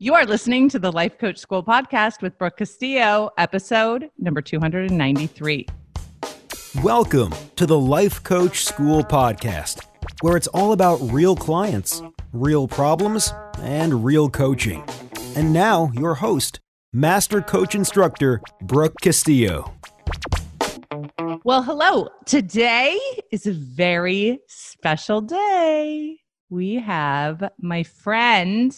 You are listening to the Life Coach School podcast with Brooke Castillo, episode number 293. Welcome to the Life Coach School podcast, where it's all about real clients, real problems, and real coaching. And now, your host, Master Coach Instructor Brooke Castillo. Well, hello. Today is a very special day. We have my friend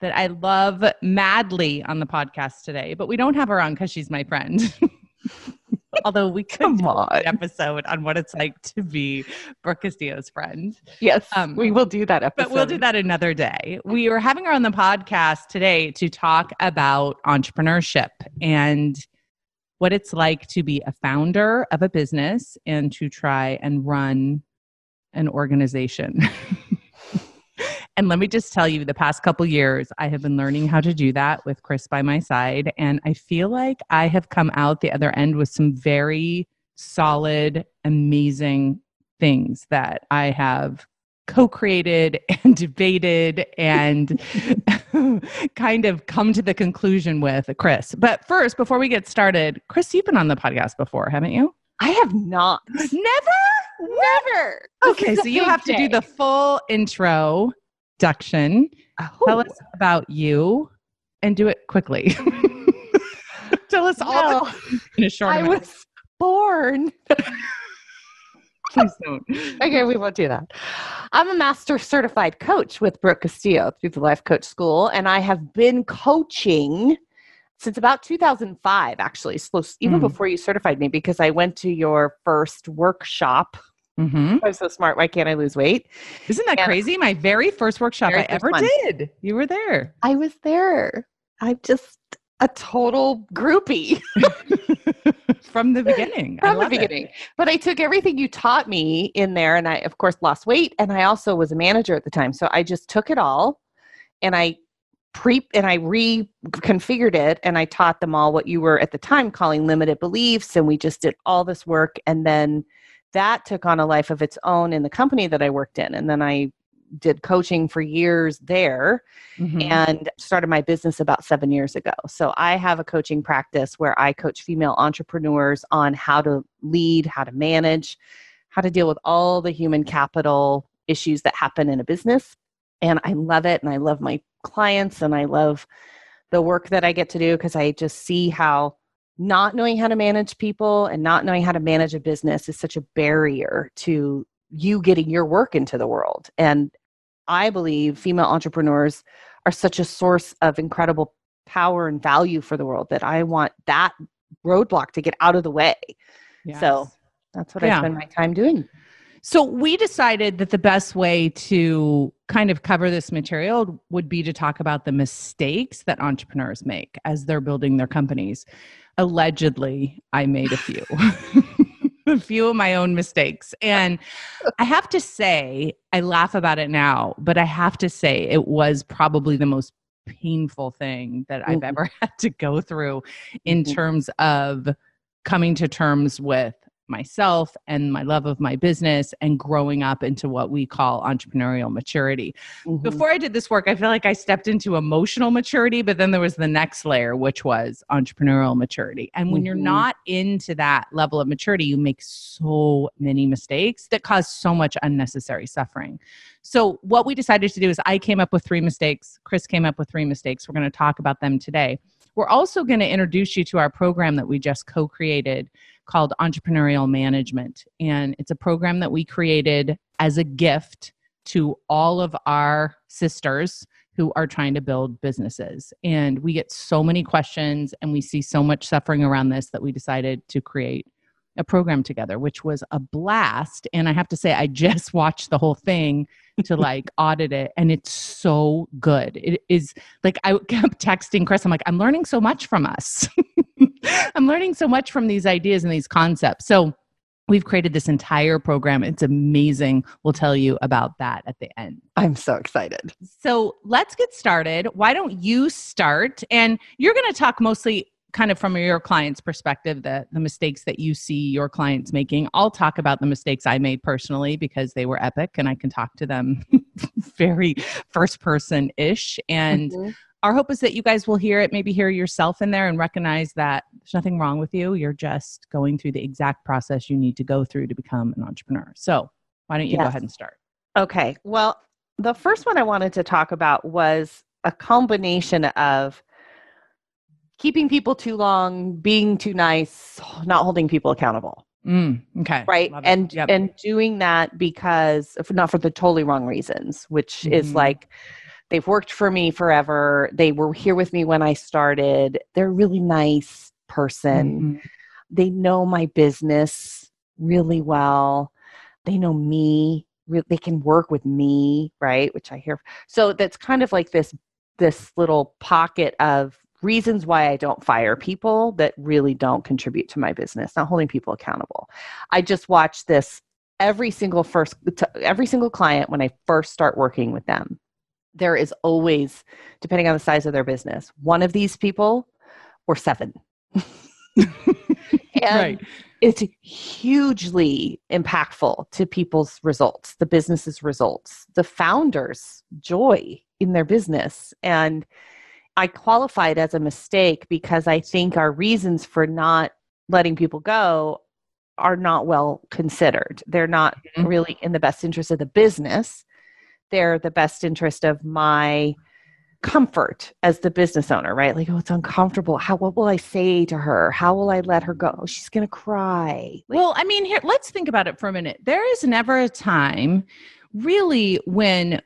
that I love madly on the podcast today, but we don't have her on because she's my friend. Although we could Come do on. an episode on what it's like to be Brooke Castillo's friend. Yes, Um, we will do that episode. But we'll do that another day. We are having her on the podcast today to talk about entrepreneurship and what it's like to be a founder of a business and to try and run an organization. and let me just tell you the past couple years I have been learning how to do that with Kris by my side and I feel like I have come out the other end with some very solid amazing things that I have co-created and debated and kind of come to the conclusion with Kris. But first, before we get started, Kris, you've been on the podcast before, haven't you? I have not. Never? Never. Okay, so you have to do the full intro introduction. Tell us about you and do it quickly. Tell us all in a short I amount. was born. Please don't. Okay, we won't do that. I'm a master certified coach with Brooke Castillo through the Life Coach School, and I have been coaching since about 2005, actually, so even Mm. before you certified me, because I went to your first workshop. Hmm I'm so smart. Why can't I lose weight? Isn't that And- crazy? My very first workshop Very I first ever one. did. You were there. I was there. I'm just a total groupie. From the beginning. From the love it. beginning. But I took everything you taught me in there, and I, of course, lost weight. And I also was a manager at the time, so I just took it all, and I pre and I reconfigured it, and I taught them all what you were at the time calling limited beliefs, and we just did all this work, and then that took on a life of its own in the company that I worked in, and then I did coaching for years there Mhm. and started my business about seven years ago. So I have a coaching practice where I coach female entrepreneurs on how to lead, how to manage, how to deal with all the human capital issues that happen in a business. And I love it. And I love my clients and I love the work that I get to do because I just see how not knowing how to manage people and not knowing how to manage a business is such a barrier to you getting your work into the world. And I believe female entrepreneurs are such a source of incredible power and value for the world that I want that roadblock to get out of the way. So that's what Yeah. I spend my time doing. So we decided that the best way to kind of cover this material would be to talk about the mistakes that entrepreneurs make as they're building their companies. Allegedly, I made a few. a few of my own mistakes. And I have to say, I laugh about it now, but I have to say it was probably the most painful thing that I've Mhm. ever had to go through in Mhm. terms of coming to terms with myself and my love of my business and growing up into what we call entrepreneurial maturity. Mhm. Before I did this work, I feel like I stepped into emotional maturity, but then there was the next layer, which was entrepreneurial maturity. And when you're Mhm. not into that level of maturity, you make so many mistakes that cause so much unnecessary suffering. So, what we decided to do is I came up with three mistakes. Kris came up with three mistakes. We're going to talk about them today. We're also going to introduce you to our program that we just co created called Entrepreneurial Management. And it's a program that we created as a gift to all of our sisters who are trying to build businesses. And we get so many questions and we see so much suffering around this that we decided to create a program together, which was a blast. And I have to say, I just watched the whole thing to like audit it, and it's so good. It is like I kept texting Kris, I'm like, I'm learning so much from us. I'm learning so much from these ideas and these concepts. So we've created this entire program. It's amazing. We'll tell you about that at the end. I'm so excited. So let's get started. Why don't you start? And you're going to talk mostly kind of from your client's perspective, the, the mistakes that you see your clients making. I'll talk about the mistakes I made personally because they were epic and I can talk to them very first person ish. And Mhm. our hope is that you guys will hear it, maybe hear yourself in there and recognize that there's nothing wrong with you. You're just going through the exact process you need to go through to become an entrepreneur. So why don't you go ahead and start? Okay. Well, the first one I wanted to talk about was a combination of keeping people too long, being too nice, not holding people accountable, Mm, okay. right? Love. And Yep. and doing that because if not for the totally wrong reasons, which is Mhm. like they've worked for me forever. They were here with me when I started. They're a really nice person. Mhm. They know my business really well. They know me. They can work with me, right? Which I hear. So that's kind of like this this little pocket of reasons why I don't fire people that really don't contribute to my business. Not holding people accountable. I just watch this every single first every single client when I first start working with them. There is always, depending on the size of their business, one of these people or seven. and right. it's hugely impactful to people's results, the business's results, the founder's joy in their business. And I qualify it as a mistake because I think our reasons for not letting people go are not well considered. They're not Mhm. really in the best interest of the business. They're the best interest of my comfort as the business owner, right? Like, oh, it's uncomfortable. How what will I say to her? How will I let her go? Oh, she's gonna cry. Like, Well, I mean, here, let's think about it for a minute. There is never a time, really, when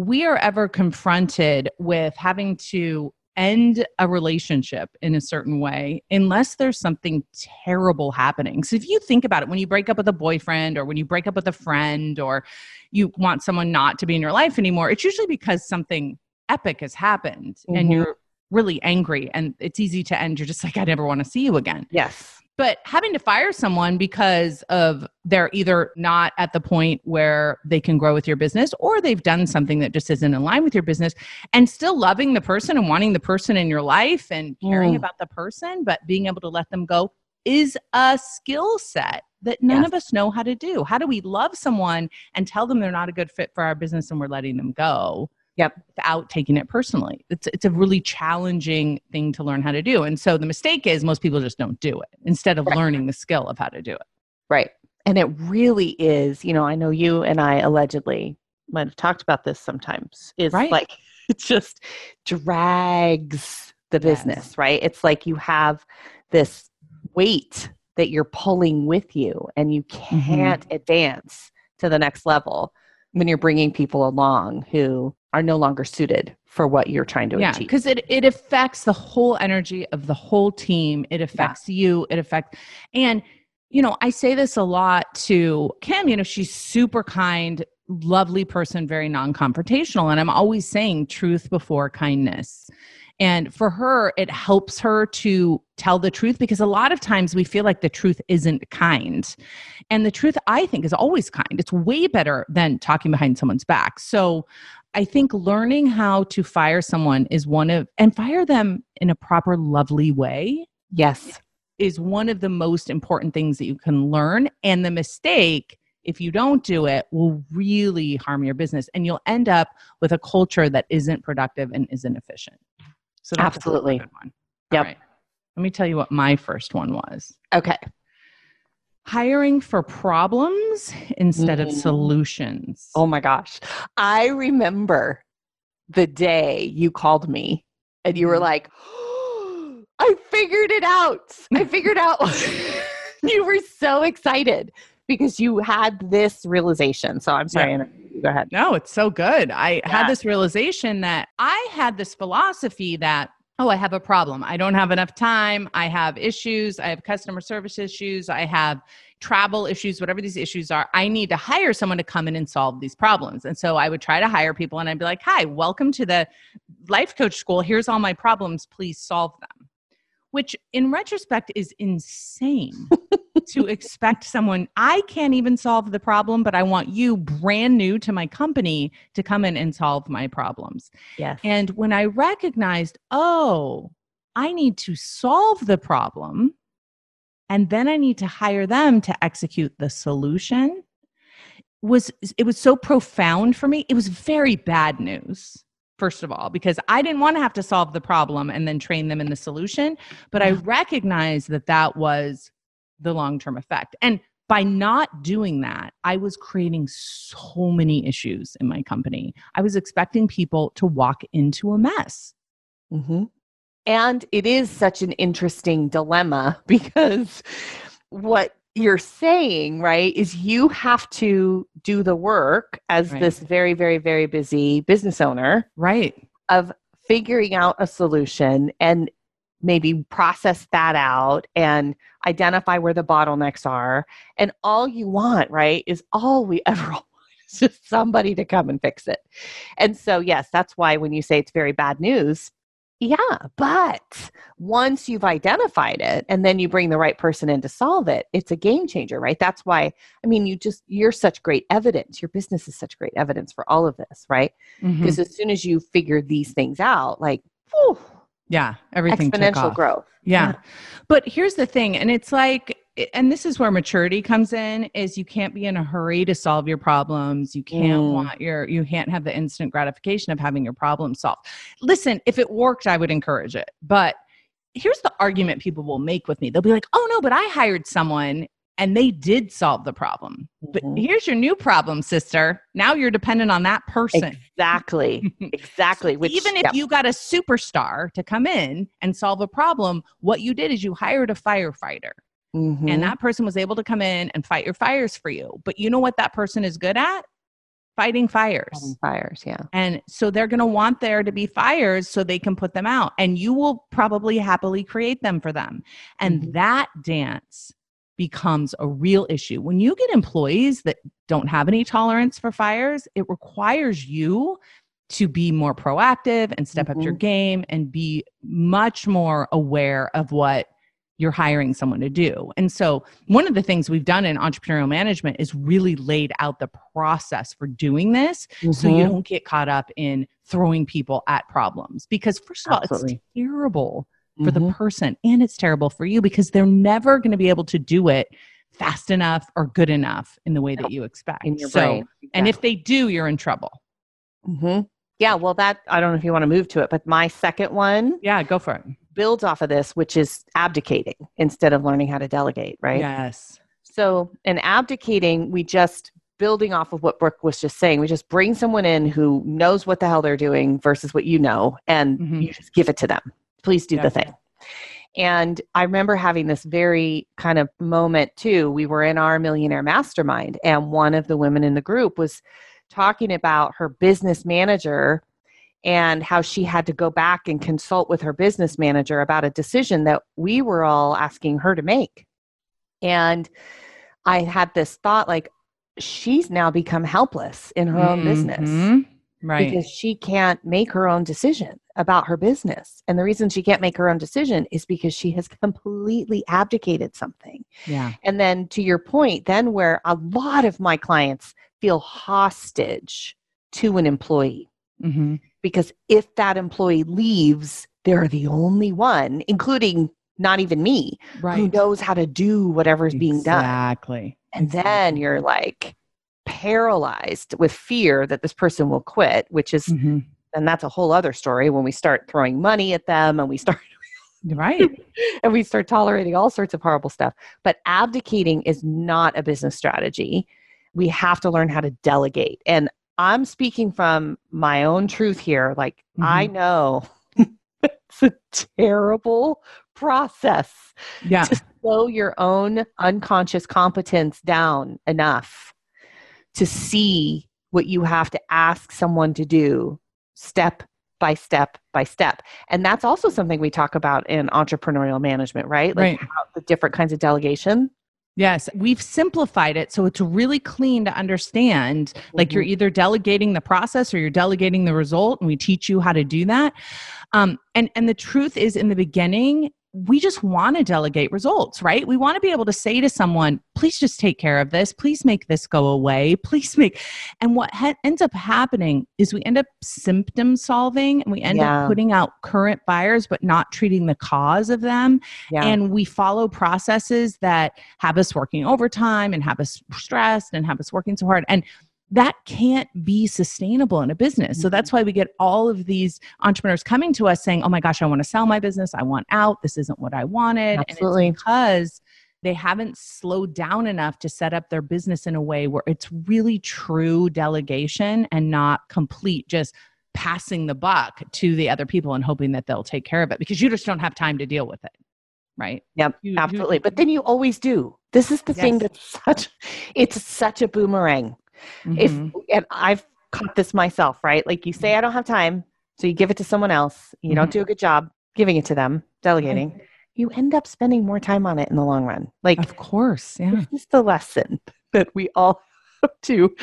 we are ever confronted with having to end a relationship in a certain way unless there's something terrible happening. So if you think about it, when you break up with a boyfriend or when you break up with a friend or you want someone not to be in your life anymore, it's usually because something epic has happened and Mhm. you're really angry and it's easy to end. You're just like, I never want to see you again yes. But having to fire someone because of they're either not at the point where they can grow with your business or they've done something that just isn't in line with your business and still loving the person and wanting the person in your life and caring Mm. about the person but being able to let them go is a skill set that none Yes. of us know how to do how do we love someone and tell them they're not a good fit for our business and we're letting them go Yep. without taking it personally. It's it's a really challenging thing to learn how to do. And so the mistake is most people just don't do it instead of Right. learning the skill of how to do it. Right. And it really is, you know, I know you and I allegedly might have talked about this sometimes, is Right. like it just drags the Yes. business, right? It's like you have this weight that you're pulling with you and you Mm-hmm. can't advance to the next level when you're bringing people along who are no longer suited for what you're trying to yeah, achieve. because it it affects the whole energy of the whole team. It affects you. It affects and you know, I say this a lot to Kim, you know, she's super kind, lovely person, very non-confrontational. And I'm always saying truth before kindness. And for her, it helps her to tell the truth because a lot of times we feel like the truth isn't kind. And the truth, I think, is always kind. It's way better than talking behind someone's back. So I think learning how to fire someone is one of, and fire them in a proper, lovely way Yes. is one of the most important things that you can learn. And the mistake, if you don't do it, will really harm your business. And you'll end up with a culture that isn't productive and isn't efficient. So that's a Absolutely. good one. Yep. All right. Let me tell you what my first one was Okay. hiring for problems instead of Mm. solutions. Oh my gosh. I remember the day you called me and you were Mhm. like, I figured it out. I figured out. you were so excited because you had this realization. So I'm sorry. Anna. Go ahead. No, it's so good. I had this realization that I had this philosophy that, oh, I have a problem. I don't have enough time. I have issues. I have customer service issues. I have travel issues, whatever these issues are. I need to hire someone to come in and solve these problems. And so I would try to hire people and I'd be like, hi, welcome to the life coach school. Here's all my problems. Please solve them. Which in retrospect is insane to expect someone I can't even solve the problem, but I want you brand new to my company to come in and solve my problems. Yes. And when I recognized, oh, I need to solve the problem and then I need to hire them to execute the solution, was it was so profound for me. It was very bad news. First of all, because I didn't want to have to solve the problem and then train them in the solution, but I recognized that that was the long-term effect. And by not doing that, I was creating so many issues in my company. I was expecting people to walk into a mess. Mm-hmm. And it is such an interesting dilemma because what you're saying, right, is you have to do the work as Right. this very, very, very busy business owner Right. of figuring out a solution and maybe process that out and identify where the bottlenecks are. And all you want, right, is all we ever want is just somebody to come and fix it. And so, yes, that's why when you say it's very bad news, yeah, but once you've identified it and then you bring the right person in to solve it, it's a game changer, right? That's why, I mean, you just, you're such great evidence. Your business is such great evidence for all of this, right? Mhm. because as soon as you figure these things out like whew, Yeah. Everything exponential growth Yeah. But here's the thing, and it's like, and this is where maturity comes in is you can't be in a hurry to solve your problems you can't Mm. want your you can't have the instant gratification of having your problem solved listen if it worked i would encourage it but here's the argument people will make with me they'll be like oh no but i hired someone and they did solve the problem but Mhm. here's your new problem sister now you're dependent on that person exactly exactly which even if yeah. you got a superstar to come in and solve a problem, what you did is you hired a firefighter Mhm. and that person was able to come in and fight your fires for you. But you know what that person is good at? Fighting fires. Having fires yeah And so they're going to want there to be fires so they can put them out. And you will probably happily create them for them. And Mhm. that dance becomes a real issue. When you get employees that don't have any tolerance for fires, it requires you to be more proactive and step up your Mhm. game and be much more aware of what you're hiring someone to do. And so, one of the things we've done in entrepreneurial management is really laid out the process for doing this so you Mhm. don't get caught up in throwing people at problems because first of all Absolutely. it's terrible for the Mhm. person and it's terrible for you because they're never going to be able to do it fast enough or good enough in the way that you expect. So brain and if they do you're in trouble. Hmm yeah well that i don't know if you want to move to it but my second one yeah go for it. builds off of this which is abdicating instead of learning how to delegate right? Yes. So, in abdicating, we just building off of what Brooke was just saying, we just bring someone in who knows what the hell they're doing versus what you know, and Mhm. you just give it to them. Please do Yeah. the thing. And I remember having this very kind of moment too. We were in our millionaire mastermind, and one of the women in the group was talking about her business manager and how she had to go back and consult with her business manager about a decision that we were all asking her to make. And I had this thought like, she's now become helpless in her own business Mhm. Right. because she can't make her own decision about her business. And the reason she can't make her own decision is because she has completely abdicated something. yeah. And then to your point, then where a lot of my clients feel hostage to an employee. Hmm because if that employee leaves, they're the only one, including not even me, who knows how to do whatever is being done. exactly. And then you're like paralyzed with fear that this person will quit, which is, Mhm. and that's a whole other story when we start throwing money at them and we start right and we start tolerating all sorts of horrible stuff. But abdicating is not a business strategy. We have to learn how to delegate. And I'm speaking from my own truth here. Like, I know it's a terrible process yeah to slow your own unconscious competence down enough to see what you have to ask someone to do step by step by step. And that's also something we talk about in entrepreneurial management, right? Like Right. the different kinds of delegation. Yes, we've simplified it so it's really clean to understand. Like you're either delegating the process or you're delegating the result, and we teach you how to do that. Um, and and the truth is, in the beginning, we just want to delegate results, right? We want to be able to say to someone, please just take care of this. Please make this go away. Please make. And what ha- ends up happening is we end up symptom solving and we end Yeah. up putting out current fires, but not treating the cause of them. Yeah. And we follow processes that have us working overtime and have us stressed and have us working so hard. And that can't be sustainable in a business. So Mm-hmm. that's why we get all of these entrepreneurs coming to us saying, Oh my gosh, I want to sell my business. I want out. This isn't what I wanted. Absolutely. And it's because they haven't slowed down enough to set up their business in a way where it's really true delegation and not complete just passing the buck to the other people and hoping that they'll take care of it because you just don't have time to deal with it. Right. Yep, You- you- absolutely. But then you always do. This is the thing Yes. that's such it's such a boomerang. If Mhm. and I've caught this myself, right? Like you say I don't have time, so you give it to someone else. You don't Mhm. do a good job giving it to them, delegating. You end up spending more time on it in the long run. Like of course. Yeah. this is the lesson that we all have to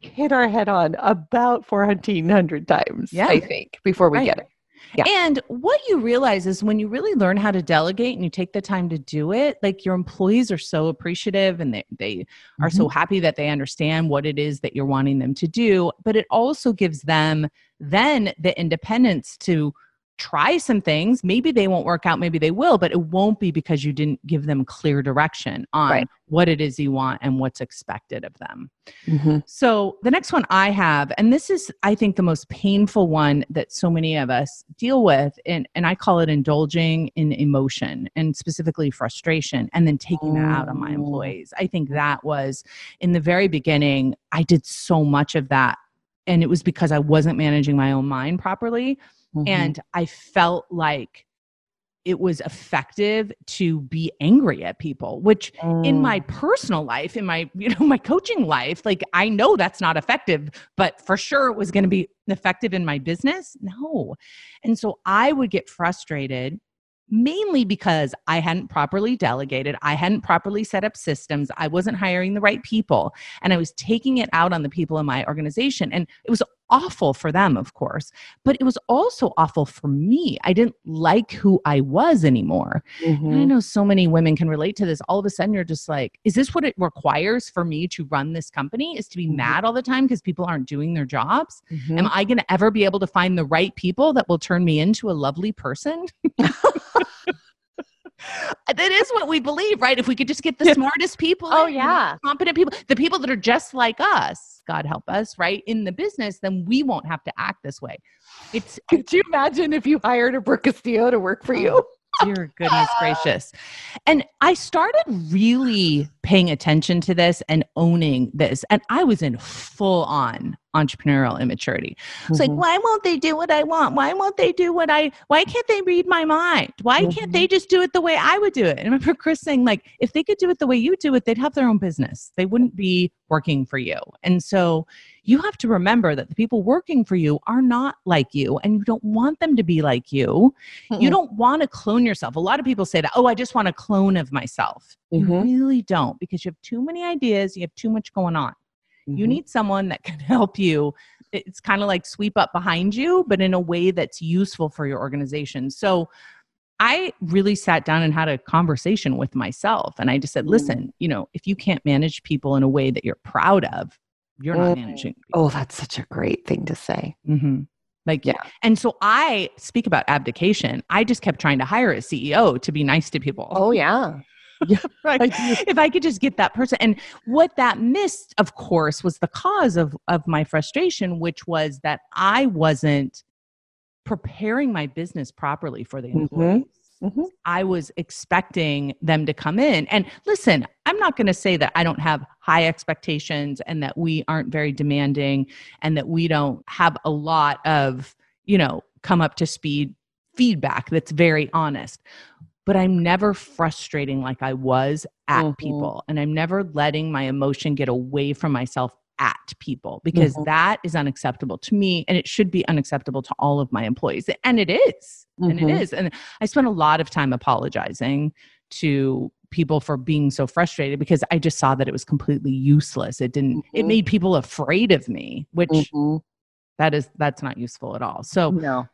hit our head on about 400 times, Yeah. I think, before we Right. get it. Yeah. And what you realize is when you really learn how to delegate and you take the time to do it, like your employees are so appreciative and they, they are so mm-hmm. happy that they understand what it is that you're wanting them to do. But it also gives them then the independence to try some things. Maybe they won't work out, maybe they will, but it won't be because you didn't give them clear direction on Right. what it is you want and what's expected of them. Mhm. So the next one I have, and this is, I think, the most painful one that so many of us deal with, and, and I call it indulging in emotion and specifically frustration, and then taking that out on my Mm. employees. I think that was in the very beginning, I did so much of that. And it was because I wasn't managing my own mind properly. Mhm. And I felt like it was effective to be angry at people, which in Mm. my personal life in my you know my coaching life like i know that's not effective but for sure it was going to be effective in my business no and so i would get frustrated mainly because i hadn't properly delegated i hadn't properly set up systems i wasn't hiring the right people and i was taking it out on the people in my organization and it was awful for them of course but it was also awful for me i didn't like who i was anymore and I know so many women can relate to this. All of a sudden, you're just like, is this what it requires for me to run this company? Is to be Mhm. mad all the time because people aren't doing their jobs? Mhm. Am I going to ever be able to find the right people that will turn me into a lovely person? that is what we believe, right? If we could just get the smartest people, Oh, in, yeah. competent people, the people that are just like us, God help us, right, in the business, then we won't have to act this way. It's Could you imagine if you hired a Brooke Castillo to work for you? Oh, dear goodness gracious. And I started really paying attention to this and owning this. And I was in full on entrepreneurial immaturity. It's like, Mhm. why won't they do what I want? Why won't they do what I, why can't they read my mind? Why can't Mhm. they just do it the way I would do it? And I remember Kris saying, like, if they could do it the way you do it, they'd have their own business. They wouldn't be working for you. And so you have to remember that the people working for you are not like you and you don't want them to be like you you Mm-mm. don't want to clone yourself. A lot of people say that, oh, I just want a clone of myself. You Mhm. really don't because you have too many ideas, you have too much going on. You Mhm. need someone that can help you. It's kind of like sweep up behind you, but in a way that's useful for your organization. So I really sat down and had a conversation with myself. And I just said, Mm. listen, you know, if you can't manage people in a way that you're proud of, you're not Mm. managing people. Oh, that's such a great thing to say. Mm-hmm. Like, Yeah. And so I speak about abdication. I just kept trying to hire a CEO to be nice to people. Oh yeah. right. I if I could just get that person. And what that missed, of course, was the cause of, of my frustration, which was that I wasn't preparing my business properly for the Mhm. employees. Mhm. I was expecting them to come in. And listen, I'm not going to say that I don't have high expectations and that we aren't very demanding and that we don't have a lot of, you know, come up to speed feedback that's very honest. But I'm never frustrating like I was at Mhm. people. And I'm never letting my emotion get away from myself at people because Mhm. that is unacceptable to me and it should be unacceptable to all of my employees. And it is. And it Mhm. is. And I spent a lot of time apologizing to people for being so frustrated because I just saw that it was completely useless. It didn't it Mhm. made people afraid of me, which Mhm. that is that's not useful at all. So No.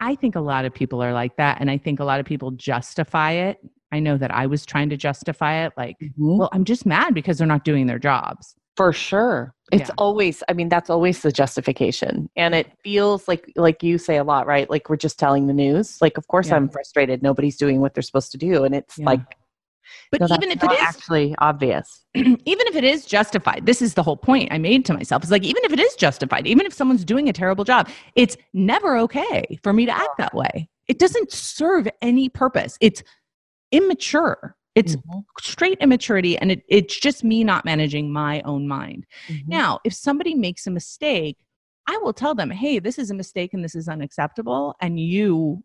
I, think a lot of people are like that. And I think a lot of people justify it. I know that I was trying to justify it like, Mhm. well, I'm just mad because they're not doing their jobs. For sure. It's Yeah. always I mean that's always the justification. And it feels like like you say a lot, right? Like we're just telling the news. Like of course Yeah. I'm frustrated nobody's doing what they're supposed to do and it's Yeah. like But no, even if it is actually obvious. even if it is justified, this is the whole point I made to myself. It's like, even if it is justified, even if someone's doing a terrible job, it's never okay for me to act that way. It doesn't serve any purpose. It's immature. It's Mhm. straight immaturity, and it, it's just me not managing my own mind. Mhm. Now, if somebody makes a mistake, I will tell them, hey, this is a mistake and this is unacceptable, and you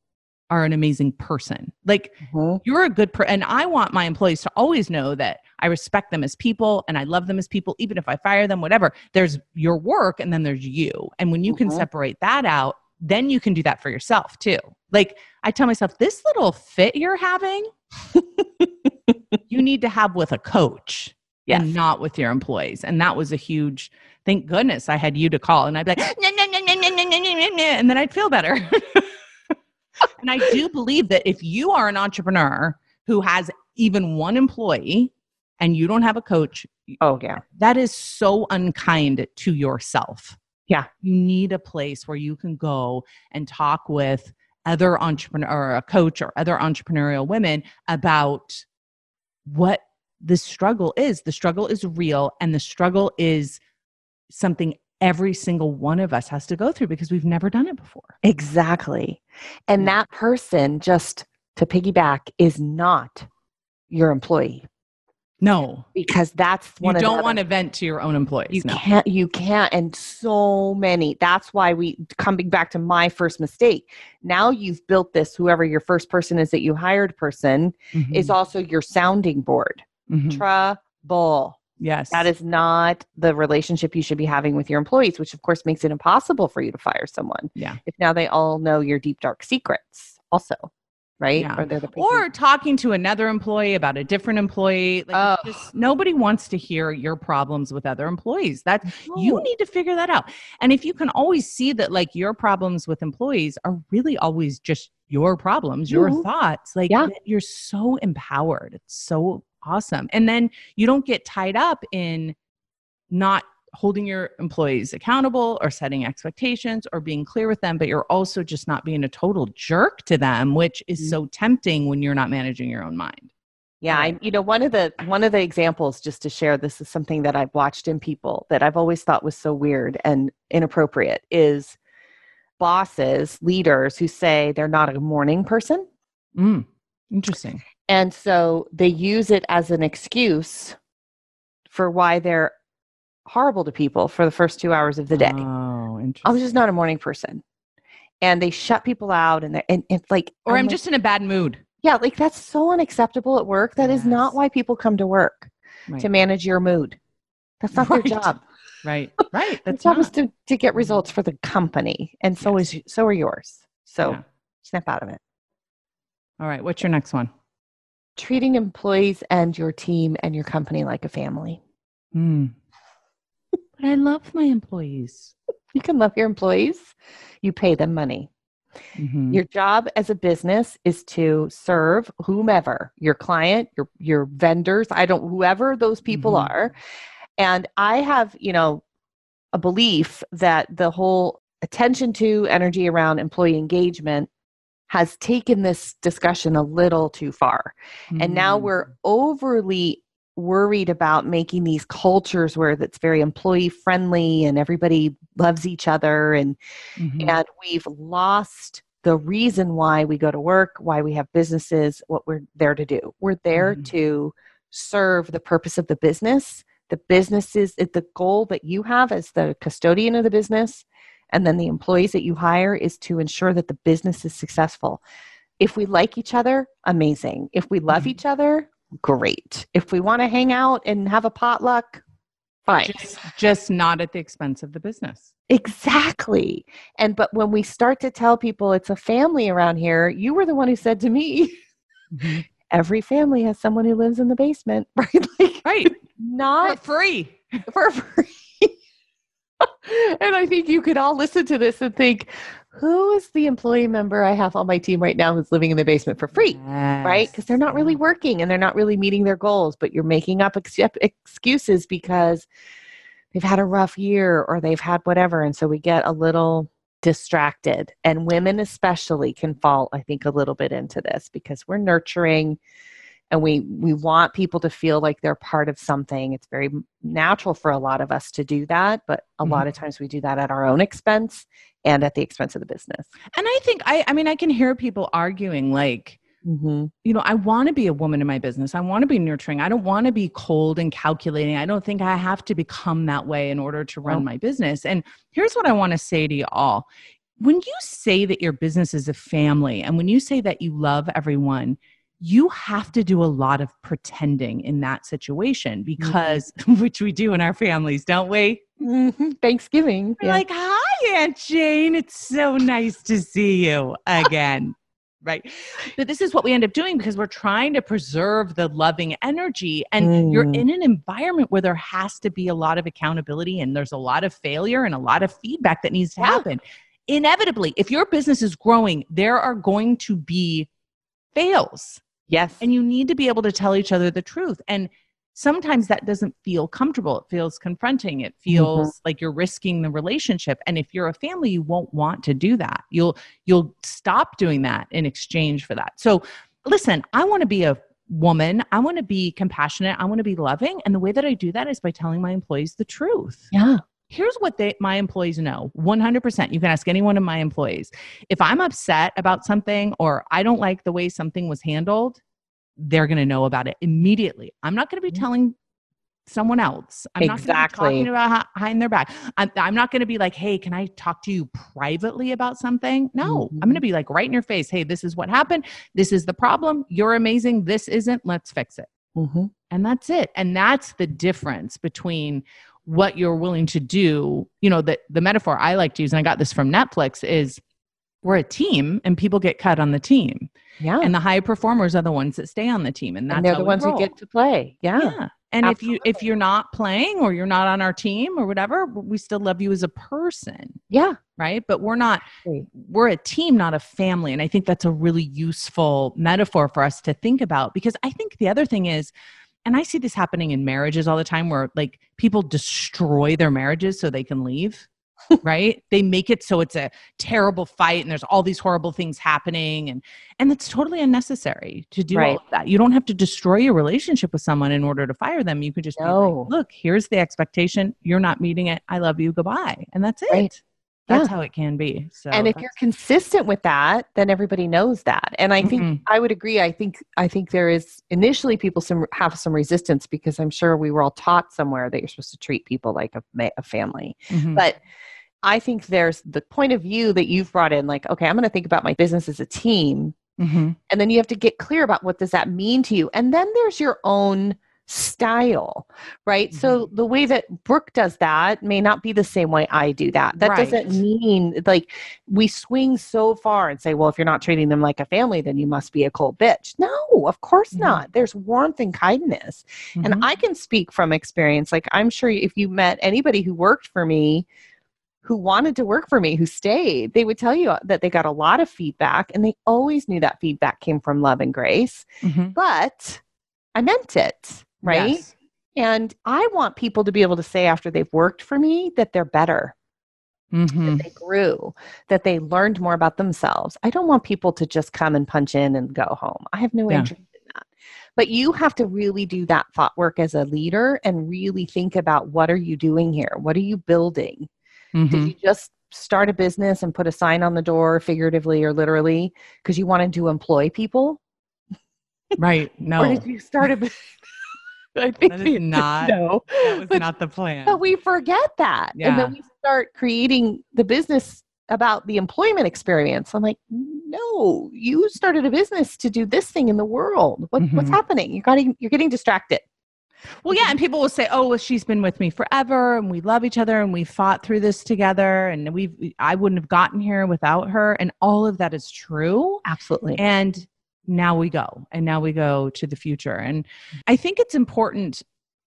are an amazing person. Like, Mhm. you're a good person. and i want my employees to always know that i respect them as people and i love them as people even if i fire them whatever there's your work and then there's you and when you can Mhm. separate that out then you can do that for yourself too like i tell myself this little fit you're having you need to have with a coach Yes. and not with your employees and that was a huge thank goodness i had you to call and i'd be like "No, no, no, no, no, no, no, no, no," and then i'd feel better and i do believe that if you are an entrepreneur who has even one employee and you don't have a coach Oh yeah. that is so unkind to yourself Yeah. you need a place where you can go and talk with other entrepreneur or a coach or other entrepreneurial women about what the struggle is the struggle is real and the struggle is something every single one of us has to go through because we've never done it before Exactly. And that person just to piggyback is not your employee no because that's you one of don't want to vent to your own employees you no. can't you can't and so many that's why we coming back to my first mistake now you've built this whoever your first person is that you hired person is Mhm. also your sounding board Mhm. trouble yes that is not the relationship you should be having with your employees which of course makes it impossible for you to fire someone Yeah. if now they all know your deep dark secrets also right Yeah. or they're the or talking to another employee about a different employee like Oh. just nobody wants to hear your problems with other employees that you need to figure that out and if you can always see that like your problems with employees are really always just your problems your thoughts like Yeah. you're so empowered it's so awesome. And then you don't get tied up in not holding your employees accountable or setting expectations or being clear with them but you're also just not being a total jerk to them which is Mhm. so tempting when you're not managing your own mind. Yeah, I, you know, one of the one of the examples just to share this is something that I've watched in people that I've always thought was so weird and inappropriate is bosses, leaders who say they're not a morning person. Mm, interesting and so they use it as an excuse for why they're horrible to people for the first 2 hours of the day. oh interesting I was just not a morning person. And they shut people out and they and it's like or i'm like, just in a bad mood yeah, like that's so unacceptable at work. That is not why people come to work. right to manage your mood. That's not Right. their job. right right Their that's job is to, to get mm-hmm. results for the company, and so Yes. is so are yours. So Yeah. snap out of it. all right what's your next one Treating employees and your team and your company like a family. Hmm. but i love my employees You can love your employees. You pay them money. Mhm. Your job as a business is to serve whomever, your client, your your vendors, I don't whoever those people Mhm. are. And I have, you know, a belief that the whole attention to energy around employee engagement has taken this discussion a little too far. And now Mm. we're overly worried about making these cultures where that's very employee friendly and everybody loves each other and Mhm. and we've lost the reason why we go to work, why we have businesses, what we're there to do. We're there Mhm. to serve the purpose of the business. The business is the goal that you have as the custodian of the business, and then the employees that you hire is to ensure that the business is successful. If we like each other, amazing. If we love Mhm. each other, great. If we want to hang out and have a potluck, fine. just just not at the expense of the business Exactly. And but when we start to tell people it's a family around here, you were the one who said to me, Mhm. every family has someone who lives in the basement, right? Like right Not for not free for free. And I think you could all listen to this and think, who is the employee member I have on my team right now who's living in the basement for free? Right? Because they're not really mm. working and they're not really meeting their goals, but you're making up ex- excuses because they've had a rough year or they've had whatever. And so we get a little distracted. And women, especially, can fall, I think, a little bit into this because we're nurturing and we we want people to feel like they're part of something. It's very natural for a lot of us to do that but a mm-hmm. lot of times we do that at our own expense and at the expense of the business. And i think i i mean i can hear people arguing like mm-hmm. you know i want to be a woman in my business. I want to be nurturing. I don't want to be cold and calculating. I don't think i have to become that way in order to run my business. And here's what i want to say to you all when you say that your business is a family and when you say that you love everyone you have to do a lot of pretending in that situation mm-hmm. because mm-hmm. which we do in our families don't we mm-hmm. thanksgiving yeah. like hi aunt jane it's so nice to see you again right but this is what we end up doing because we're trying to preserve the loving energy and mm. you're in an environment where there has to be a lot of accountability and there's a lot of failure and a lot of feedback that needs to yeah. happen inevitably if your business is growing there are going to be fails Yes. And you need to be able to tell each other the truth. And sometimes that doesn't feel comfortable. It feels confronting. It feels mm-hmm. like you're risking the relationship. And if you're a family, you won't want to do that. You'll you'll stop doing that in exchange for that. So listen, I want to be a woman. I want to be compassionate. I want to be loving. And the way that I do that is by telling my employees the truth. Yeah. Here's what they, my employees know 100%. You can ask any one of my employees. If I'm upset about something or I don't like the way something was handled, they're going to know about it immediately. I'm not going to be telling someone else. I'm exactly. not talking about behind their back. I'm, I'm not going to be like, hey, can I talk to you privately about something? No, mm-hmm. I'm going to be like right in your face. Hey, this is what happened. This is the problem. You're amazing. This isn't. Let's fix it. Mm-hmm. And that's it. And that's the difference between what you're willing to do. You know the, the metaphor i like to use and i got this from netflix is we're a team and people get cut on the team. Yeah. And the high performers are the ones that stay on the team and that's and they're the ones roll. who get to play. Yeah, yeah. and Absolutely. if you if you're not playing or you're not on our team or whatever we still love you as a person. Yeah. Right? But we're not we're a team not a family. And i think that's a really useful metaphor for us to think about because i think the other thing is and I see this happening in marriages all the time where like people destroy their marriages so they can leave. right? They make it so it's a terrible fight and there's all these horrible things happening and and it's totally unnecessary to do right. all of that. You don't have to destroy your relationship with someone in order to fire them. You could just no. Like, look, here's the expectation. You're not meeting it. I love you. Goodbye. And that's it. Right that's yeah. how it can be so and if you're consistent with that then everybody knows that and i think mm-hmm. i would agree i think i think there is initially people some have some resistance because i'm sure we were all taught somewhere that you're supposed to treat people like a, a family mm-hmm. but i think there's the point of view that you've brought in like okay i'm going to think about my business as a team mm-hmm. and then you have to get clear about what does that mean to you and then there's your own style, right? Mm-hmm. So the way that Brooke does that may not be the same way I do that. That right. doesn't mean like we swing so far and say, well, if you're not treating them like a family, then you must be a cold bitch. No, of course mm-hmm. not. There's warmth and kindness. Mm-hmm. And I can speak from experience. Like I'm sure if you met anybody who worked for me, who wanted to work for me, who stayed, they would tell you that they got a lot of feedback and they always knew that feedback came from love and grace. Mm-hmm. But I meant it right? Yes. And I want people to be able to say after they've worked for me that they're better. Mm-hmm. That they grew, that they learned more about themselves. I don't want people to just come and punch in and go home. I have no yeah. interest in that. But you have to really do that thought work as a leader and really think about what are you doing here? What are you building? Mm-hmm. Did you just start a business and put a sign on the door, figuratively or literally, because you wanted to employ people? Right. No. or did you start a I think that is not no, that was but, not the plan. But we forget that. Yeah. And then we start creating the business about the employment experience. I'm like, no, you started a business to do this thing in the world. What, mm-hmm. What's happening? You're getting you're getting distracted. Well, yeah, and people will say, "Oh, well, she's been with me forever, and we love each other, and we fought through this together, and we've—I wouldn't have gotten here without her." And all of that is true, absolutely. And now we go and now we go to the future and i think it's important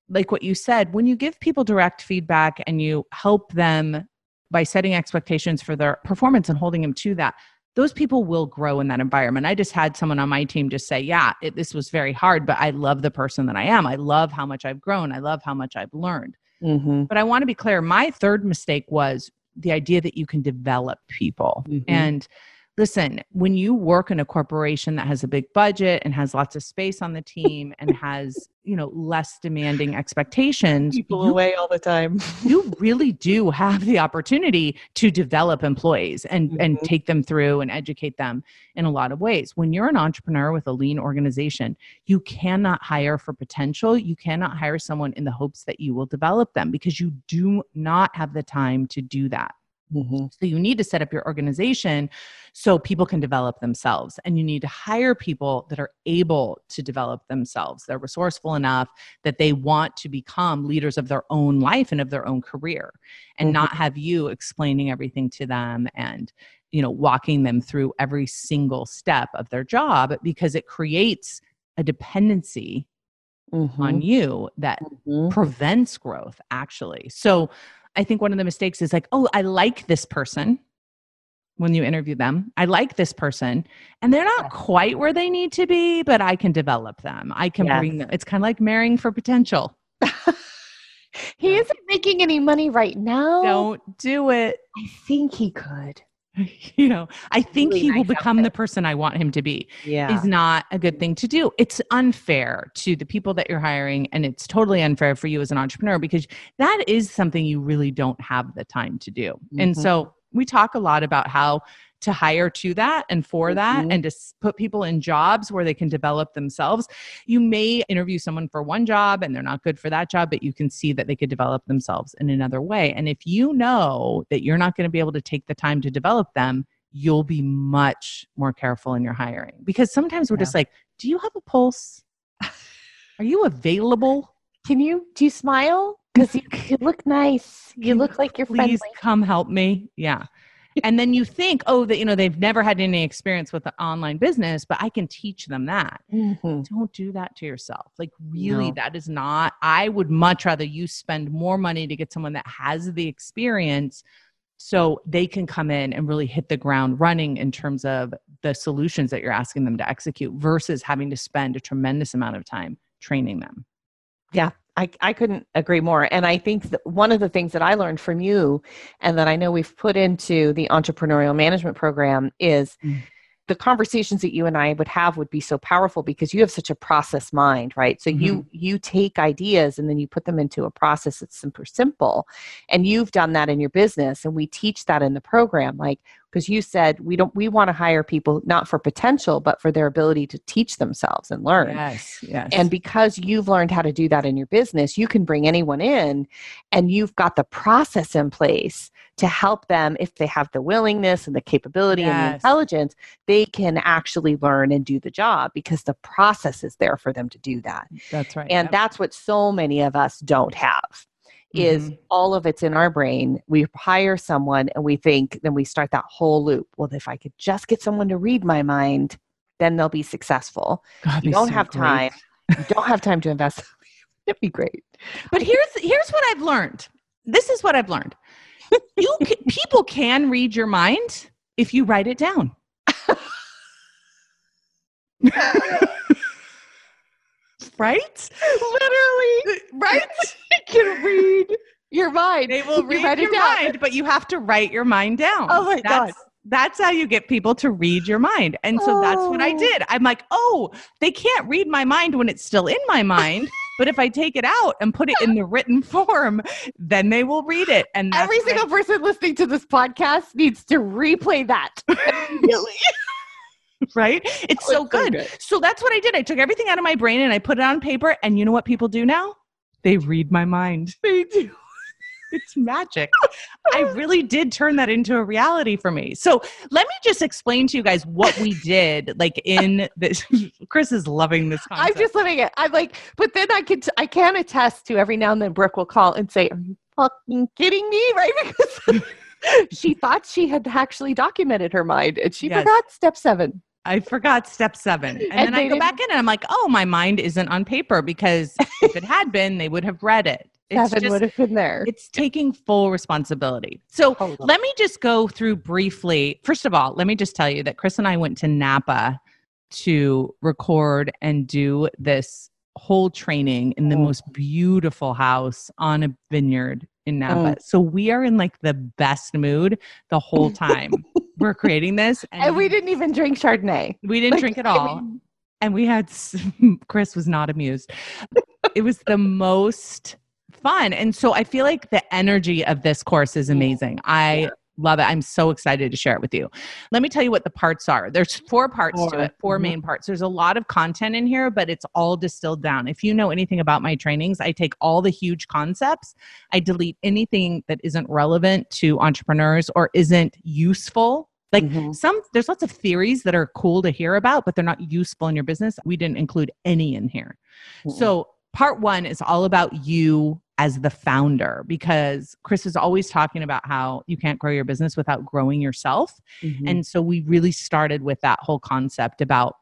like what you said, when you give people direct feedback and you help them by setting expectations for their performance and holding them to that, those people will grow in that environment. I just had someone on my team just say, Yeah, it, this was very hard, but I love the person that I am. I love how much I've grown. I love how much I've learned. Mm-hmm. But I want to be clear my third mistake was the idea that you can develop people. Mhm. And listen, when you work in a corporation that has a big budget and has lots of space on the team and has, you know, less demanding expectations, People you, away all the time. you really do have the opportunity to develop employees and and Mhm. take them through and educate them in a lot of ways. When you're an entrepreneur with a lean organization, you cannot hire for potential. You cannot hire someone in the hopes that you will develop them because you do not have the time to do that. Mm-hmm. So you need to set up your organization so people can develop themselves. And you need to hire people that are able to develop themselves. They're resourceful enough that they want to become leaders of their own life and of their own career and Mhm. not have you explaining everything to them and you know walking them through every single step of their job because it creates a dependency on you that Mhm. prevents growth actually so i think one of the mistakes is like oh i like this person when you interview them i like this person and they're not Yes. quite where they need to be but i can develop them i can Yes. bring them it's kind of like marrying for potential he isn't making any money right now. don't do it I think he could. you know i think Really he will nice become the person i want him to be Yeah. is not a good thing to do. It's unfair to the people that you're hiring, and it's totally unfair for you as an entrepreneur because that is something you really don't have the time to do. And Mhm. so we talk a lot about how to hire to that and for that Mhm. and to put people in jobs where they can develop themselves. You may interview someone for one job and they're not good for that job, but you can see that they could develop themselves in another way. And if you know that you're not going to be able to take the time to develop them, you'll be much more careful in your hiring because sometimes we're Yeah. just like, do you have a pulse? Are you available? Can you do you smile? Because you, you look nice. You look like you're friendly. Please come help me. Yeah. And then you think, oh, that you know they've never had any experience with the online business, but I can teach them that. Mhm. Don't do that to yourself. Like really, No. that is not. I would much rather you spend more money to get someone that has the experience so they can come in and really hit the ground running in terms of the solutions that you're asking them to execute versus having to spend a tremendous amount of time training them. I, I couldn't agree more. And I think that one of the things that I learned from you and that I know we've put into the entrepreneurial management program is Mm. the conversations that you and I would have would be so powerful because you have such a process mind, right? So you you take ideas and then you put them into a process that's super simple. And you've done that in your business and we teach that in the program like because you said we don't we want to hire people not for potential but for their ability to teach themselves and learn. Yes, yes. And because you've learned how to do that in your business, you can bring anyone in and you've got the process in place to help them if they have the willingness and the capability and the Yes. intelligence, they can actually learn and do the job because the process is there for them to do that. that's right. And Yep. that's what so many of us don't have. Is Mhm. all of it's in our brain. We hire someone and we think, then we start that whole loop. Well, if I could just get someone to read my mind, then they'll be successful. God, You don't so have great. time. You don't have time to invest. It'd be great. But here's here's what I've learned. This is what I've learned. You ca- people can read your mind if you write it down. right? Literally, Right? Can read your mind. They will You read write your mind, but you have to write your mind down. Oh my that's, God. That's how you get people to read your mind. And so that's what I Oh. did. I'm like, oh, they can't read my mind when it's still in my mind. but if I take it out and put it in the written form, then they will read it. And Every what I- single person listening to this podcast needs to replay that. immediately. right? Oh, it's so so good. good. So that's what I did. I took everything out of my brain and I put it on paper. And you know what people do now? They read my mind. They do. It's magic. I really did turn that into a reality for me. So let me just explain to you guys what we did, like in this. Kris is loving this I'm just loving it. I'm like, but then I could, I can attest to every now and then Brooke will call and say, "Are you fucking kidding me?" Right? Because she thought she had actually documented her mind, and she Yes. forgot step seven. I forgot step seven. And, And then I go back in and I'm like, oh, my mind isn't on paper because if it had been, they would have read it. It's Seven just, would have been there. it's taking full responsibility. So let me just go through briefly. First of all, let me just tell you that Kris and I went to Napa to record and do this whole training in the Mm. most beautiful house on a vineyard in Napa. Mm. So we are in like the best mood the whole time we're creating this. and we didn't even drink Chardonnay. we didn't Like, drink at I all. mean, and we had Kris was not amused. it was the most fun. And so I feel like the energy of this course is amazing. I. love it. I'm so excited to share it with you. Let me tell you what the parts are. There's four parts to it, 4 Mhm. main parts. There's a lot of content in here, but it's all distilled down. If you know anything about my trainings, I take all the huge concepts, I delete anything that isn't relevant to entrepreneurs or isn't useful. Like Mhm. some there's lots of theories that are cool to hear about but they're not useful in your business we didn't include any in here so part one is all about you as the founder because kris is always talking about how you can't grow your business without growing yourself. Mhm. and so we really started with that whole concept about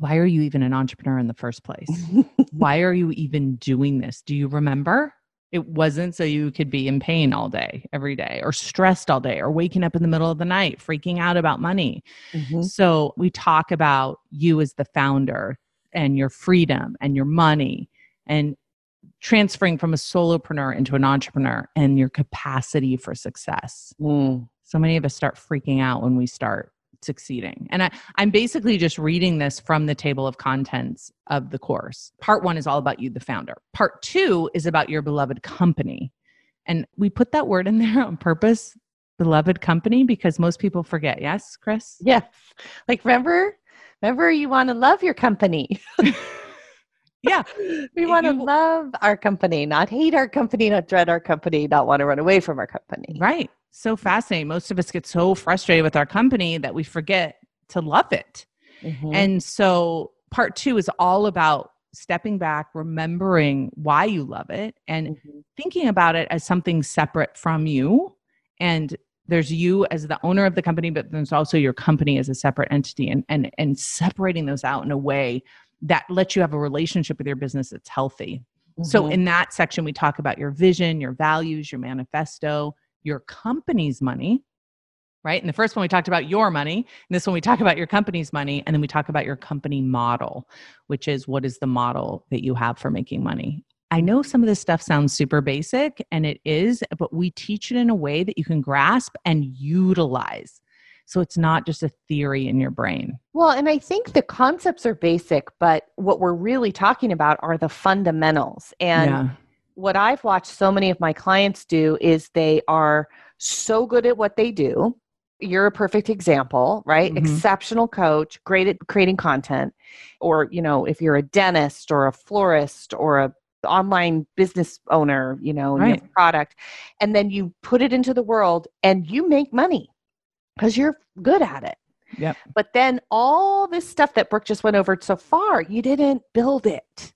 why are you even an entrepreneur in the first place? Why are you even doing this? Do you remember? It wasn't so you could be in pain all day every day or stressed all day or waking up in the middle of the night freaking out about money. Mhm. so we talk about you as the founder and your freedom and your money. And transferring from a solopreneur into an entrepreneur and your capacity for success. Mm. So many of us start freaking out when we start succeeding. And I, I'm basically just reading this from the table of contents of the course. Part one is all about you, the founder. Part two is about your beloved company. And we put that word in there on purpose, beloved company, because most people forget. Yes, Kris? Yes. Like remember, remember you want to love your company. Yeah. we want to love our company, not hate our company, not dread our company, not want to run away from our company. Right. So fascinating. Most of us get so frustrated with our company that we forget to love it. Mhm. And so part two is all about stepping back, remembering why you love it, and Mhm. thinking about it as something separate from you. And there's you as the owner of the company, but there's also your company as a separate entity and and and separating those out in a way that lets you have a relationship with your business that's healthy. So Mhm. in that section, we talk about your vision, your values, your manifesto, your company's money. Right. And the first one we talked about your money. And this one we talk about your company's money. And then we talk about your company model, which is what is the model that you have for making money. I know some of this stuff sounds super basic and it is, but we teach it in a way that you can grasp and utilize. So it's not just a theory in your brain. Well, and I think the concepts are basic, but what we're really talking about are the fundamentals. And yeah. what I've watched so many of my clients do is they are so good at what they do. You're a perfect example, right? Mhm. Exceptional coach, great at creating content. Or, you know, if you're a dentist or a florist or a online business owner, you know, and you have Right. product, and then you put it into the world and you make money because you're good at it. Yeah. But then all this stuff that Brooke just went over so far, you didn't build it.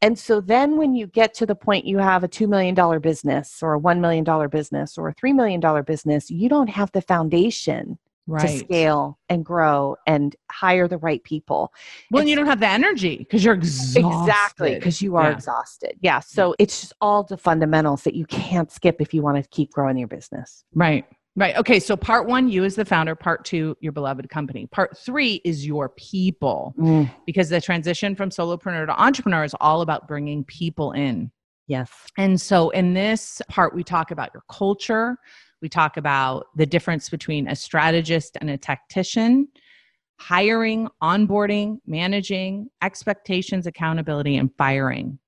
And so then when you get to the point you have a $2 million business or a $1 million business or a $3 million business, you don't have the foundation to scale and grow and hire the right people. Well, and you don't have the energy because you're exhausted. Exactly, because you are Yeah. exhausted. Yeah. So it's just all the fundamentals that you can't skip if you want to keep growing your business. Right. Right. Okay. So part one, you as the founder. Part two, your beloved company. Part three is your people mm. because the transition from solopreneur to entrepreneur is all about bringing people in. Yes. And so in this part, we talk about your culture. We talk about the difference between a strategist and a tactician, hiring, onboarding, managing, expectations, accountability, and firing.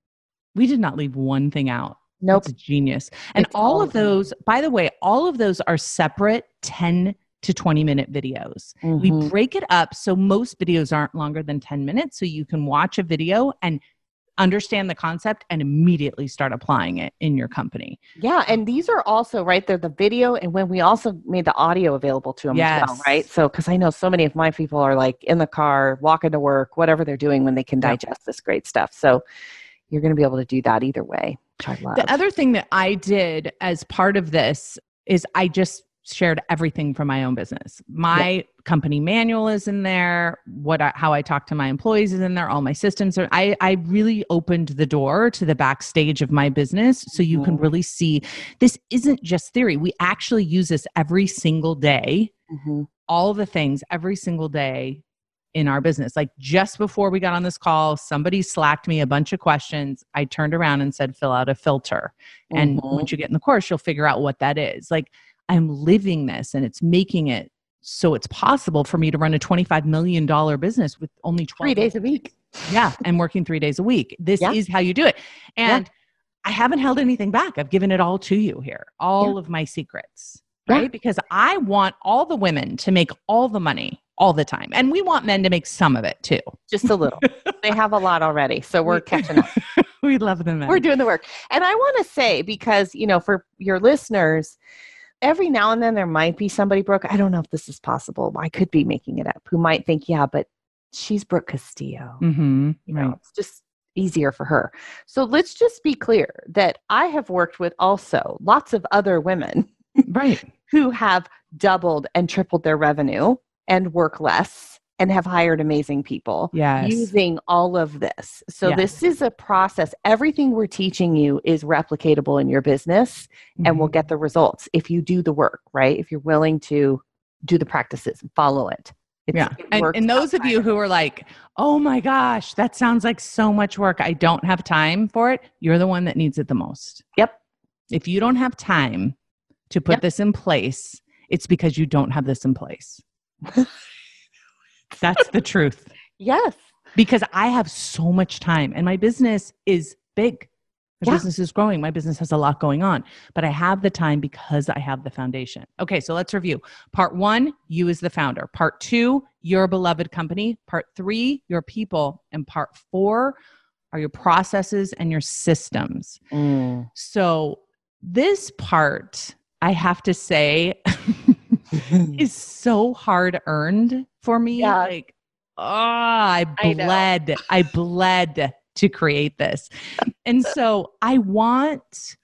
We did not leave one thing out. Nope. It's genius. And It's all of those, by the way, all of those are separate 10 to 20 minute videos. We Mhm. break it up so most videos aren't longer than 10 minutes. So you can watch a video and understand the concept and immediately start applying it in your company. Yeah, and these are also right there the video, and when we also made the audio available to them as well, right? So, because I know so many of my people are like in the car, walking to work, whatever they're doing when they can Yep. digest this great stuff. So, you're going to be able to do that either way, which I love. The other thing that I did as part of this is I just shared everything from my own business. My company manual is in there. What I, how I talk to my employees is in there. All my systems are. I I really opened the door to the backstage of my business, so you can Mhm. really see this isn't just theory. We actually use this every single day. Mhm. All the things every single day in our business. Like just before we got on this call, somebody slacked me a bunch of questions. I turned around and said, fill out a filter. And Mhm. once you get in the course, you'll figure out what that is. Like I'm living this and it's making it so it's possible for me to run a $25 million business with only 12 three days a week. yeah, and working three days a week. This Yeah. is how you do it. Yeah. And I haven't held anything back. I've given it all to you here, all of my secrets, Yeah. right? Because I want all the women to make all the money all the time. And we want men to make some of it too. Just a little. they have a lot already, so we're catching up. we love them. we're doing the work. And I want to say, because, you know, for your listeners, every now and then there might be somebody, Brooke, I don't know if this is possible. I could be making it up, who might think, yeah, but she's Brooke Castillo. mm-hmm. You know, it's just easier for her. So let's just be clear that I have worked with also lots of other women Right. who have doubled and tripled their revenue and work less and have hired amazing people Yes. using all of this. So Yes. this is a process. Everything we're teaching you is replicatable in your business and we'll Mhm. get the results if you do the work, right? If you're willing to do the practices and follow it. It's, yeah. it And, and those of you who are like, oh my gosh, that sounds like so much work. I don't have time for it. You're the one that needs it the most. Yep. If you don't have time to put Yep. this in place, it's because you don't have this in place. That's the truth. Yes. Because I have so much time and my business is big. My Yeah. business is growing. My business has a lot going on, but I have the time because I have the foundation. Okay, so let's review. Part one, you as the founder. Part two, your beloved company. Part three, your people. And part four are your processes and your systems. Mm. So, this part, I have to say, is so hard earned for me. Yeah. Like, oh, I I bled. I, bled to create this. And so I want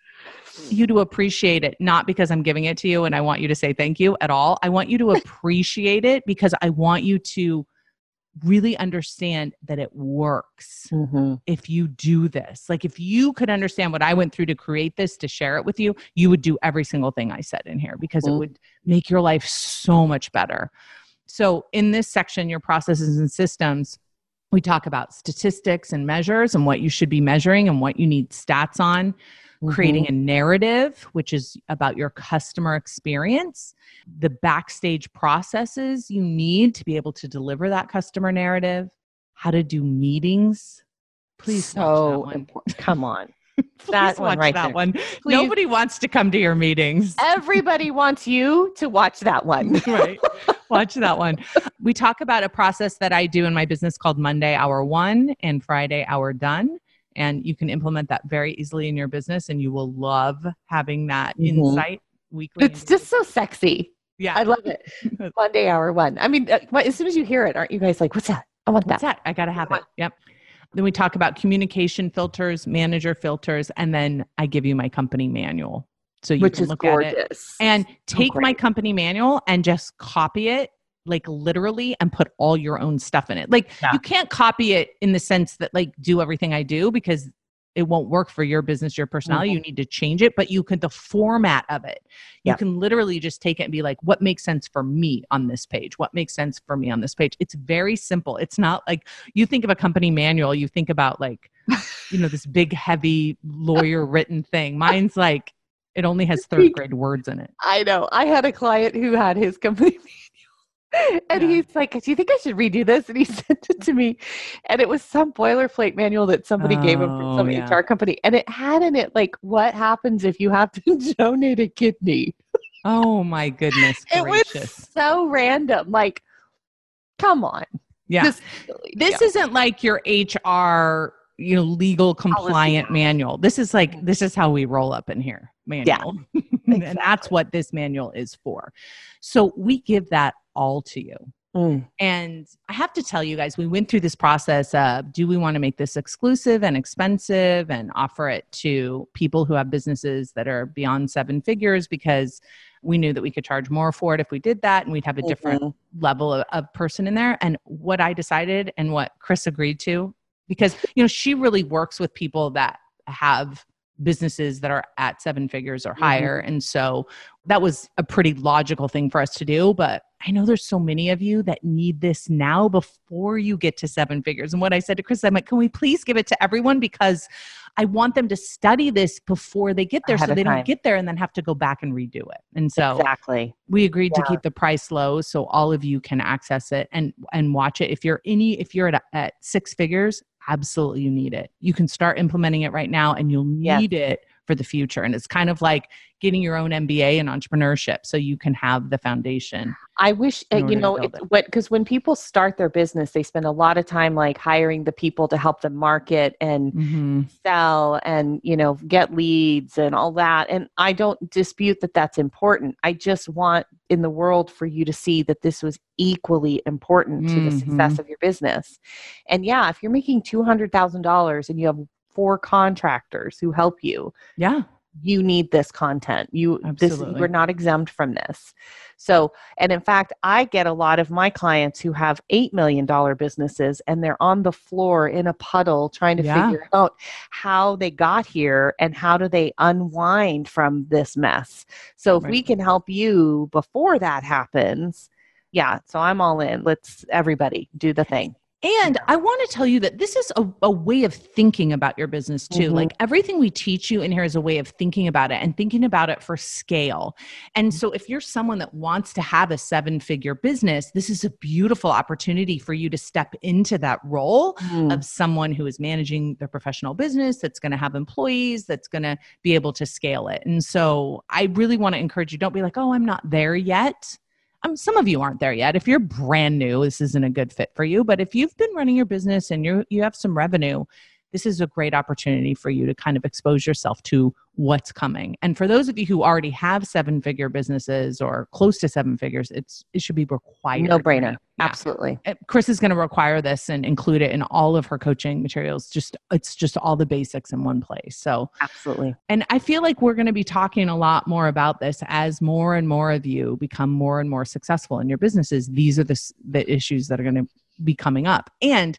you to appreciate it, not because I'm giving it to you and I want you to say thank you at all. I want you to appreciate it because I want you to really understand that it works Mhm. if you do this. Like if you could understand what I went through to create this to share it with you, you would do every single thing I said in here because it Mhm. would make your life so much better. So in this section your processes and systems we talk about statistics and measures and what you should be measuring and what you need stats on creating mm-hmm. a narrative, which is about your customer experience, the backstage processes you need to be able to deliver that customer narrative, how to do meetings. Please so important. Come on. That one right that there. one. Please. Nobody wants to come to your meetings. Everybody wants you to watch that one. right. Watch that one. We talk about a process that I do in my business called Monday Hour One and Friday Hour Done. And you can implement that very easily in your business, and you will love having that Mhm. insight weekly. It's just so sexy. yeah. I love it. Monday hour one. I mean, uh, as soon as you hear it, aren't you guys like, what's that? I want What's that. that? I got to have it. Yep. Then we talk about communication filters, manager filters, and then I give you my company manual. So you Which can look at it. and take my company manual and just copy it like literally and put all your own stuff in it like Yeah. you can't copy it in the sense that like do everything i do because it won't work for your business your personality Mm-hmm. you need to change it but you could the format of it you Yep. can literally just take it and be like what makes sense for me on this page what makes sense for me on this page it's very simple it's not like you think of a company manual you think about like you know this big heavy lawyer written thing mine's like it only has third grade words in it I know. I had a client who had his company. And Yeah. he's like, Do you think I should redo this? And he sent it to me. And it was some boilerplate manual that somebody gave him from some Oh, yeah. HR company. And it had in it, like, what happens if you have to donate a kidney? Oh my goodness It was so random. Like, come on. Yeah. This, This isn't like your HR, you know, legal compliant manual. This is like mm-hmm. this is how we roll up in here, manual. and that's what this manual is for. So we give that all to you. Mm. And I have to tell you guys, we went through this process of do we want to make this exclusive and expensive and offer it to people who have businesses that are beyond seven figures because we knew that we could charge more for it if we did that and we'd have a different Mhm. level of, of person in there. And what I decided and what Kris agreed to, because you know, she really works with people that have businesses that are at seven figures or mm-hmm. higher. And so that was a pretty logical thing for us to do. But I know there's so many of you that need this now before you get to seven figures. And what I said to Kris, I'm like, can we please give it to everyone? Because I want them to study this before they get there Ahead so they don't get there and then have to go back and redo it. And so Exactly. we agreed to keep the price low so all of you can access it and and watch it if you're any if you're at, at six figures absolutely you need it you can start implementing it right now and you'll Yes. need it for the future and it's kind of like getting your own mba in entrepreneurship so you can have the foundation I wish uh, you know it's what because when people start their business, they spend a lot of time like hiring the people to help them market and mm-hmm. sell and you know get leads and all that. And I don't dispute that that's important. I just want in the world for you to see that this was equally important to the success of your business. And yeah, if you're making two hundred thousand dollars and you have four contractors who help you, yeah. you need this content. You this Absolutely. we're not exempt from this. So and in fact i get a lot of my clients who have eight million dollar businesses and they're on the floor in a puddle trying to Yeah. figure out how they got here and how do they unwind from this mess. So if we can help you before that happens yeah so i'm all in. Let's everybody do the thing And I want to tell you that this is a, a way of thinking about your business too. Mhm. Like everything we teach you in here is a way of thinking about it and thinking about it for scale. And so if you're someone that wants to have a seven figure business, this is a beautiful opportunity for you to step into that role Mm. of someone who is managing their professional business that's going to have employees that's going to be able to scale it and so i really want to encourage you don't be like oh i'm not there yet um, some of you aren't there yet. If you're brand new this isn't a good fit for you but if you've been running your business and you you have some revenue this is a great opportunity for you to kind of expose yourself to what's coming and for those of you who already have seven figure businesses or close to seven figures it's it should be required no brainer Yeah absolutely Kris is going to require this and include it in all of her coaching materials. Just it's just all the basics in one place. So, absolutely and I feel like we're going to be talking a lot more about this as more and more of you become more and more successful in your businesses. These are the the issues that are going to be coming up. And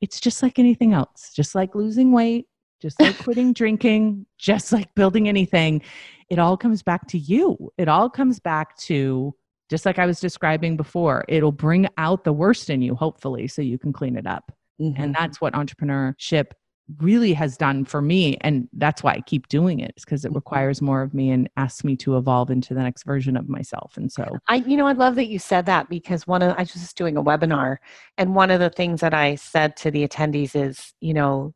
it's just like anything else. Just like losing weight, just like quitting drinking, just like building anything, it all comes back to you. It all comes back to just like I was describing before, it'll bring out the worst in you, hopefully, so you can clean it up. Mhm. And that's what entrepreneurship really has done for me. And that's why I keep doing it, is because it Mhm. requires more of me and asks me to evolve into the next version of myself. And so, I, you know, I love that you said that because one of I was just doing a webinar, and one of the things that I said to the attendees is, you know,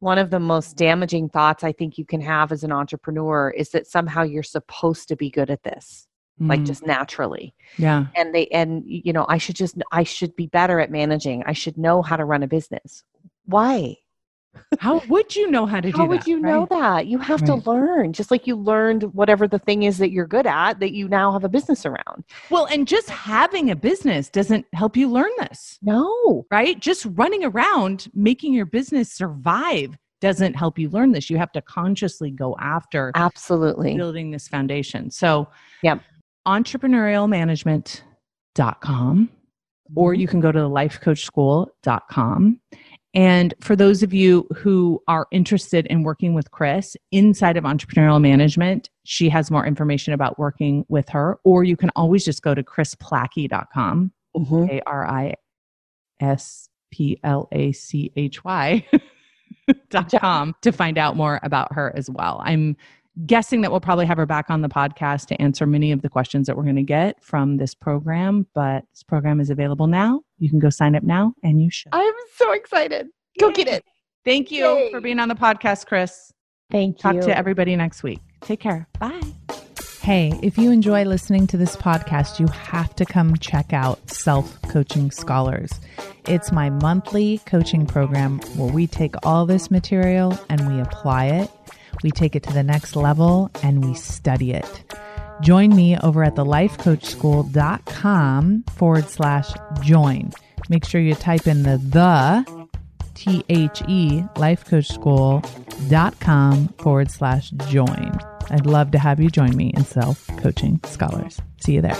one of the most damaging thoughts I think you can have as an entrepreneur is that somehow you're supposed to be good at this, like mm, just naturally, yeah. and they and you know, I should just I should be better at managing. I should know how to run a business. Why? How would you know how to do How would that, you know that? You have Right. to learn, just like you learned whatever the thing is that you're good at that you now have a business around. Well, and just having a business doesn't help you learn this. No. right? Just running around making your business survive doesn't help you learn this. You have to consciously go after Absolutely. building this foundation. So, Yep. entrepreneurialmanagement.com or mm-hmm. you can go to lifecoachschool.com. And for those of you who are interested in working with Kris inside of entrepreneurial management, she has more information about working with her, or you can always just go to krisplachy.com. Mhm. A R I S P L A C H Y dot com to find out more about her as well. I'm guessing that we'll probably have her back on the podcast to answer many of the questions that we're going to get from this program, but this program is available now. You can go sign up now and you should. I'm so excited. Go get it. Thank you Yay. for being on the podcast, Kris. Thank Talk you. Talk to everybody next week. Take care. Bye. Hey, if you enjoy listening to this podcast, you have to come check out Self Coaching Scholars. It's my monthly coaching program where we take all this material and we apply it, we take it to the next level and we study it. Join me over at thelifecoachschool.com forward slash join. Make sure you type in the the T H E lifecoachschool.com forward slash join. I'd love to have you join me in Self Coaching Scholars. See you there.